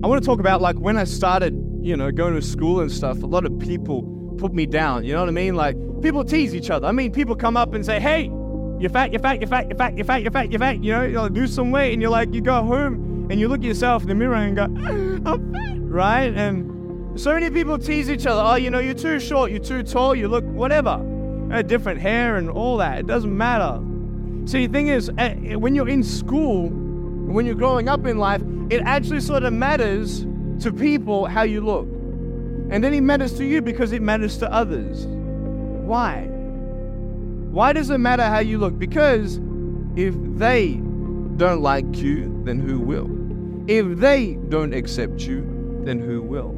I want to talk about like when I started, you know, going to school and stuff, a lot of people put me down. You know what I mean? Like people tease each other. I mean, people come up and say, hey, you're fat, you're fat, you're fat, you're fat, you're fat, you're fat, you're fat. You know, you'll lose some weight. And you're like, you go home and you look at yourself in the mirror and go, I'm fat, right? And so many people tease each other. Oh, you know, you're too short, you're too tall, you look whatever. Different hair and all that. It doesn't matter. See, the thing is, uh, when you're in school, when you're growing up in life, it actually sort of matters to people how you look. And then it matters to you because it matters to others. Why? Why does it matter how you look? Because if they don't like you, then who will? If they don't accept you, then who will?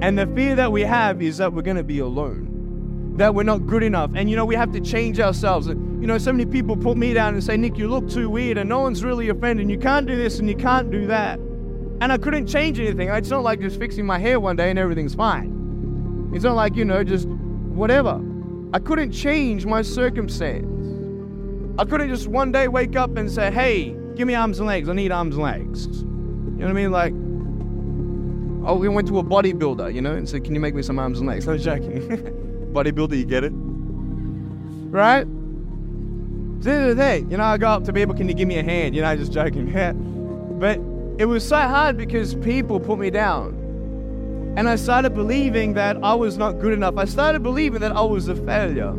And the fear that we have is that we're going to be alone, that we're not good enough. And you know, we have to change ourselves. You know, so many people put me down and say, Nick, you look too weird, and no one's really offended. You can't do this and you can't do that. And I couldn't change anything. It's not like just fixing my hair one day and everything's fine. It's not like, you know, just whatever. I couldn't change my circumstance. I couldn't just one day wake up and say, hey, give me arms and legs. I need arms and legs. You know what I mean? Like, oh, we went to a bodybuilder, you know, and said, can you make me some arms and legs? Was joking. bodybuilder, you get it? Right? Other day, you know, I go up to people, can you give me a hand? You know, just joking. but it was so hard because people put me down. And I started believing that I was not good enough. I started believing that I was a failure.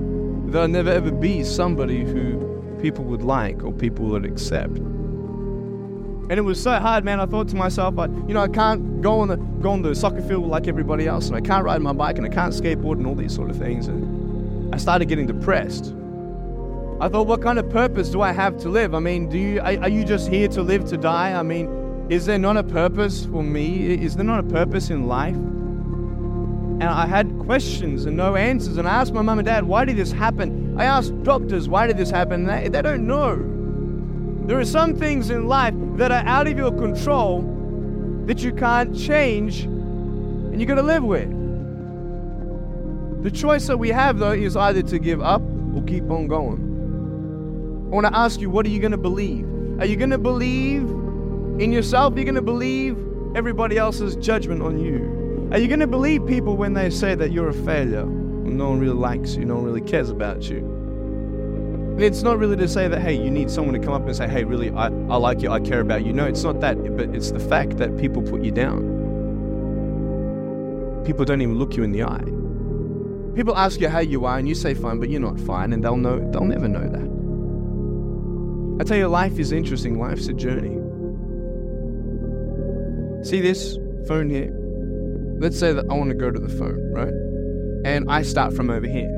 That I'd never ever be somebody who people would like or people would accept. And it was so hard, man. I thought to myself, I, you know, I can't go on the go on the soccer field like everybody else, and I can't ride my bike, and I can't skateboard, and all these sort of things. And I started getting depressed. I thought, what kind of purpose do I have to live? I mean, do you are, are you just here to live to die? I mean, is there not a purpose for me? Is there not a purpose in life? And I had questions and no answers. And I asked my mum and dad, why did this happen? I asked doctors, why did this happen? They, they don't know. There are some things in life that are out of your control that you can't change and you got to live with. The choice that we have, though, is either to give up or keep on going. I want to ask you, what are you going to believe? Are you going to believe in yourself? Are you going to believe everybody else's judgment on you? Are you going to believe people when they say that you're a failure? No one really likes you, no one really cares about you. It's not really to say that, hey, you need someone to come up and say, hey, really, I, I like you, I care about you. No, it's not that, but it's the fact that people put you down. People don't even look you in the eye. People ask you how you are, and you say fine, but you're not fine, and they'll know they'll never know that. I tell you, life is interesting, life's a journey. See this phone here? Let's say that I want to go to the phone, right? And I start from over here.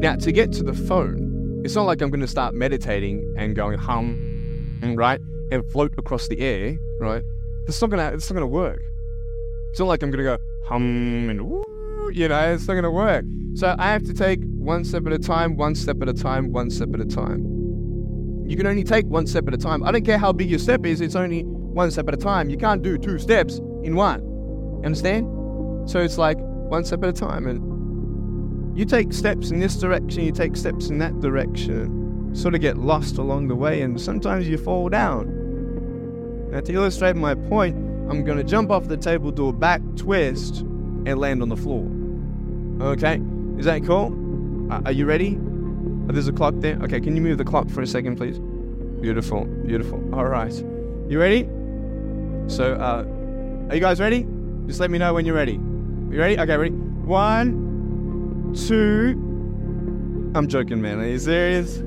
Now, to get to the phone, it's not like I'm going to start meditating and going hum, right? And float across the air, right? It's not gonna, it's not gonna work. It's not like I'm gonna go hum and woo, you know, it's not gonna work. So I have to take one step at a time, one step at a time, one step at a time. You can only take one step at a time. I don't care how big your step is, it's only one step at a time. You can't do two steps in one. Understand? So it's like one step at a time. And you take steps in this direction, you take steps in that direction, sort of get lost along the way, and sometimes you fall down. Now, to illustrate my point, I'm going to jump off the table, do a back twist, and land on the floor. Okay? Is that cool? Are you ready? Oh, there's a clock there. Okay, can you move the clock for a second, please? Beautiful, beautiful. All right. You ready? So, uh, are you guys ready? Just let me know when you're ready. You ready? Okay, ready? One, two. I'm joking, man. Are you serious?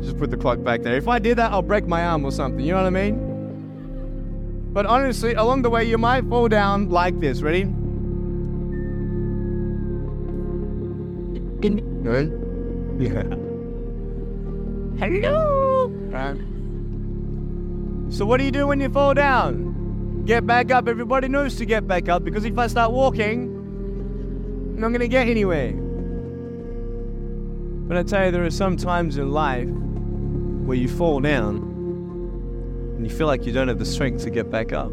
Just put the clock back there. If I did that, I'll break my arm or something. You know what I mean? But honestly, along the way, you might fall down like this. Ready? Good? Yeah. Hello. Right. So what do you do when you fall down? Get back up. Everybody knows to get back up because if I start walking, I'm not gonna get anywhere. But I tell you, there are some times in life where you fall down and you feel like you don't have the strength to get back up.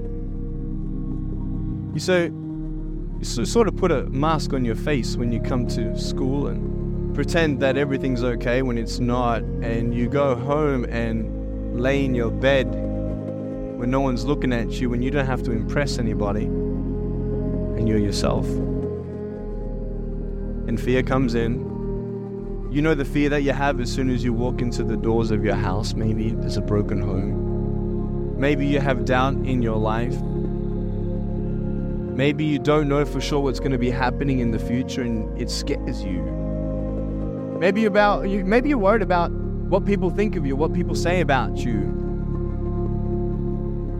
You so you so, sort of put a mask on your face when you come to school and pretend that everything's okay when it's not, and you go home and lay in your bed when no one's looking at you, when you don't have to impress anybody, and you're yourself. And fear comes in. You know the fear that you have as soon as you walk into the doors of your house. Maybe there's a broken home. Maybe you have doubt in your life. Maybe you don't know for sure what's going to be happening in the future and it scares you. Maybe about you maybe you're worried about what people think of you, what people say about you.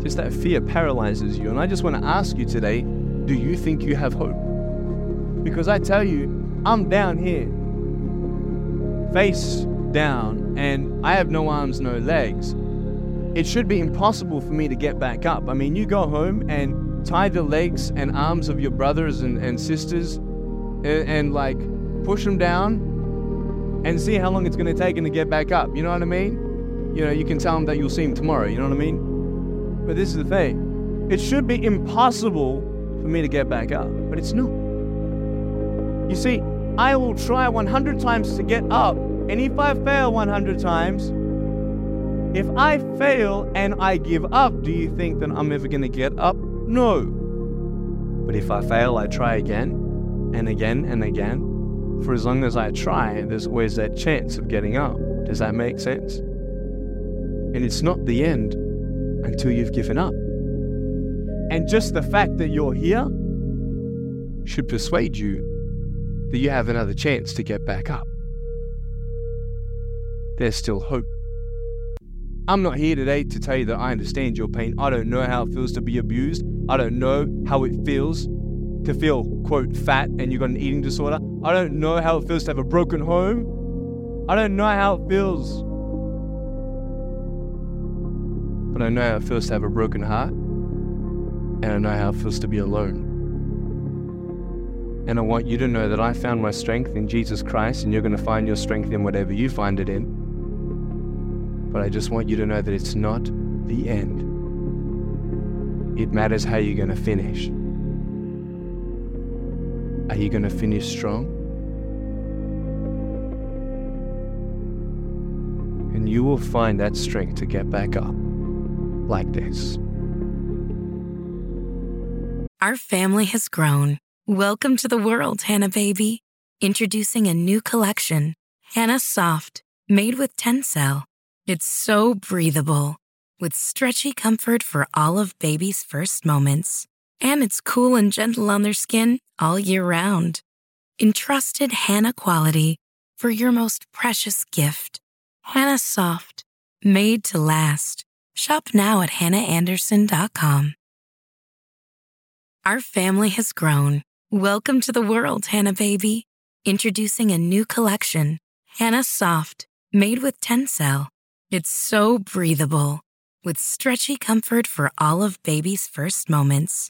Just that fear paralyzes you. And I just want to ask you today, do you think you have hope? Because I tell you, I'm down here. Face down and I have no arms, no legs. It should be impossible for me to get back up. I mean, you go home and tie the legs and arms of your brothers and, and sisters and, and like push them down and see how long it's going to take him to get back up. You know what I mean? You know, you can tell him that you'll see him tomorrow. You know what I mean? But this is the thing it should be impossible for me to get back up, but it's not. You see, I will try 100 times to get up, and if I fail 100 times, if I fail and I give up, do you think that I'm ever going to get up? No. But if I fail, I try again and again and again for as long as I try, there's always that chance of getting up. Does that make sense? And it's not the end until you've given up. And just the fact that you're here should persuade you that you have another chance to get back up. There's still hope. I'm not here today to tell you that I understand your pain. I don't know how it feels to be abused. I don't know how it feels to feel, quote, fat and you've got an eating disorder. I don't know how it feels to have a broken home. I don't know how it feels. But I know how it feels to have a broken heart. And I know how it feels to be alone. And I want you to know that I found my strength in Jesus Christ, and you're going to find your strength in whatever you find it in. But I just want you to know that it's not the end. It matters how you're going to finish. Are you going to finish strong? And you will find that strength to get back up like this. Our family has grown. Welcome to the world, Hanna Baby. Introducing a new collection, Hanna Soft, made with Tencel. It's so breathable, with stretchy comfort for all of baby's first moments and it's cool and gentle on their skin all year round. Entrusted Hanna quality for your most precious gift. Hanna Soft, made to last. Shop now at hannaandersson.com. Our family has grown. Welcome to the world, Hanna Baby. Introducing a new collection, Hanna Soft, made with Tencel. It's so breathable, with stretchy comfort for all of baby's first moments